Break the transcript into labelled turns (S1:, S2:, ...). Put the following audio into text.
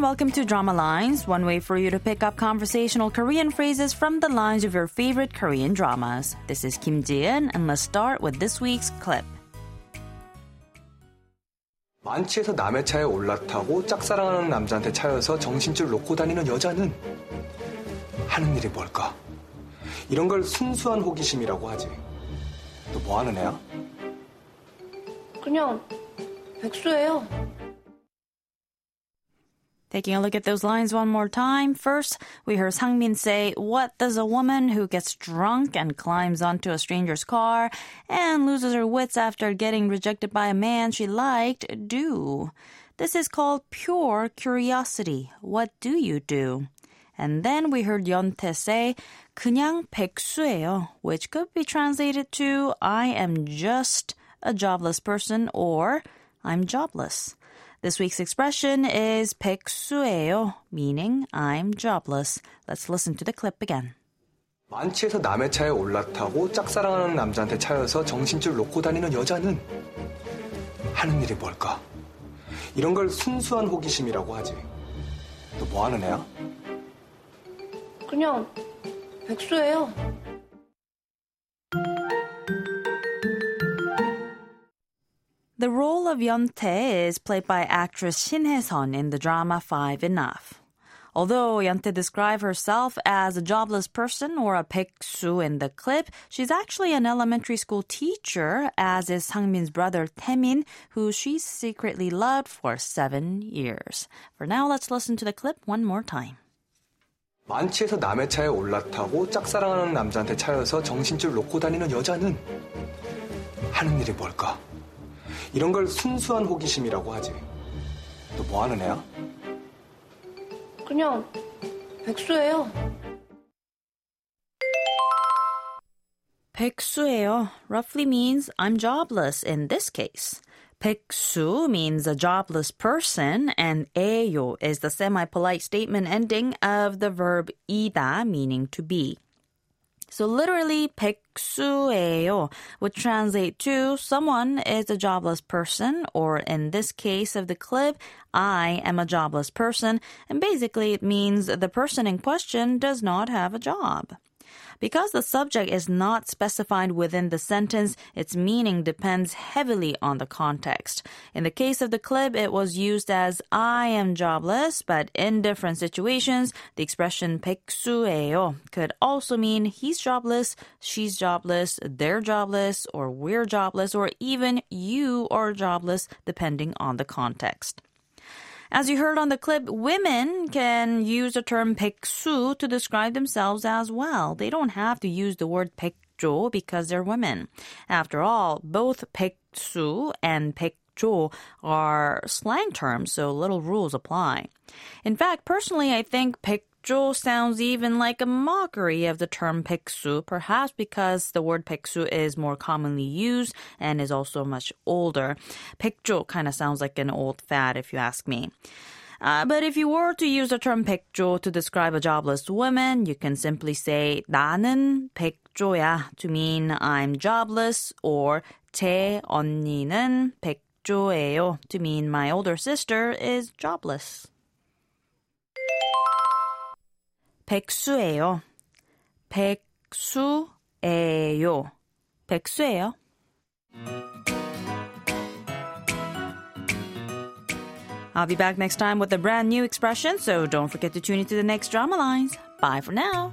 S1: welcome to Drama Lines, one way for you to pick up conversational Korean phrases from the lines of your favorite Korean dramas. This is Kim Ji-eun, and let's start with this week's clip.
S2: 만취해서 남의 차에 올라타고 짝사랑하는 남자한테 차여서 정신줄 놓고 다니는 여자는 하는 일이 뭘까? 이런 걸 순수한 호기심이라고 하지. 너 뭐 하는 애야?
S3: 그냥 백수예요.
S1: Taking a look at those lines one more time. First, we heard Sangmin say, What does a woman who gets drunk and climbs onto a stranger's car and loses her wits after getting rejected by a man she liked do? This is called pure curiosity. What do you do? And then we heard Yeontae say, 그냥 백수예요, which could be translated to, I am just a jobless person or I'm jobless. This week's expression is 백수예요, meaning I'm jobless. Let's listen to the clip again.
S2: 만취해서 남의 차에 올라타고 짝사랑하는 남자한테 차여서 정신줄 놓고 다니는 여자는 하는 일이 뭘까? 이런 걸 순수한 호기심이라고 하지. 너 뭐 하는 애야?
S3: 그냥 백수예요.
S1: The role of Yonte is played by actress Shin Hye-sun in the drama Five Enough. Although Yonte describes herself as a jobless person or a 백수 in the clip, she's actually an elementary school teacher, as is Sangmin's brother Taemin, who she secretly loved for seven years. For now, let's listen to the clip one more time.
S2: 만취해서 남의 차에 올라타고 짝사랑하는 남자한테 차여서 정신줄 놓고 다니는 여자는 하는 일이 뭘까? 이런 걸 순수한 호기심이라고 하지. 너 뭐 하는 애야?
S3: 그냥 백수예요.
S1: 백수예요 roughly means I'm jobless in this case. 백수 means a jobless person, and 에요 is the semi-polite statement ending of the verb 이다, meaning to be. So literally, 백수예요 would translate to someone is a jobless person, or in this case of the clip, I am a jobless person, and basically it means the person in question does not have a job. Because the subject is not specified within the sentence, its meaning depends heavily on the context. In the case of the clip, it was used as I am jobless, but in different situations, the expression 백수예요 could also mean he's jobless, she's jobless, they're jobless, or we're jobless, or even you are jobless, depending on the context. As you heard on the clip, women can use the term 백수 to describe themselves as well. They don't have to use the word 백조 because they're women. After all, both 백수 and 백조 are slang terms, so little rules apply. In fact, personally, I think 백 조 sounds even like a mockery of the term 백수, perhaps because the word 백수 is more commonly used and is also much older. 백조 kind of sounds like an old fad, if you ask me. Uh, but if you were to use the term 백조 to describe a jobless woman, you can simply say 나는 백조야 to mean I'm jobless or 제 언니는 백조예요 to mean my older sister is jobless. 백수예요. 백수예요. 백수예요. I'll be back next time with a brand new expression, so don't forget to tune into the next drama lines. Bye for now.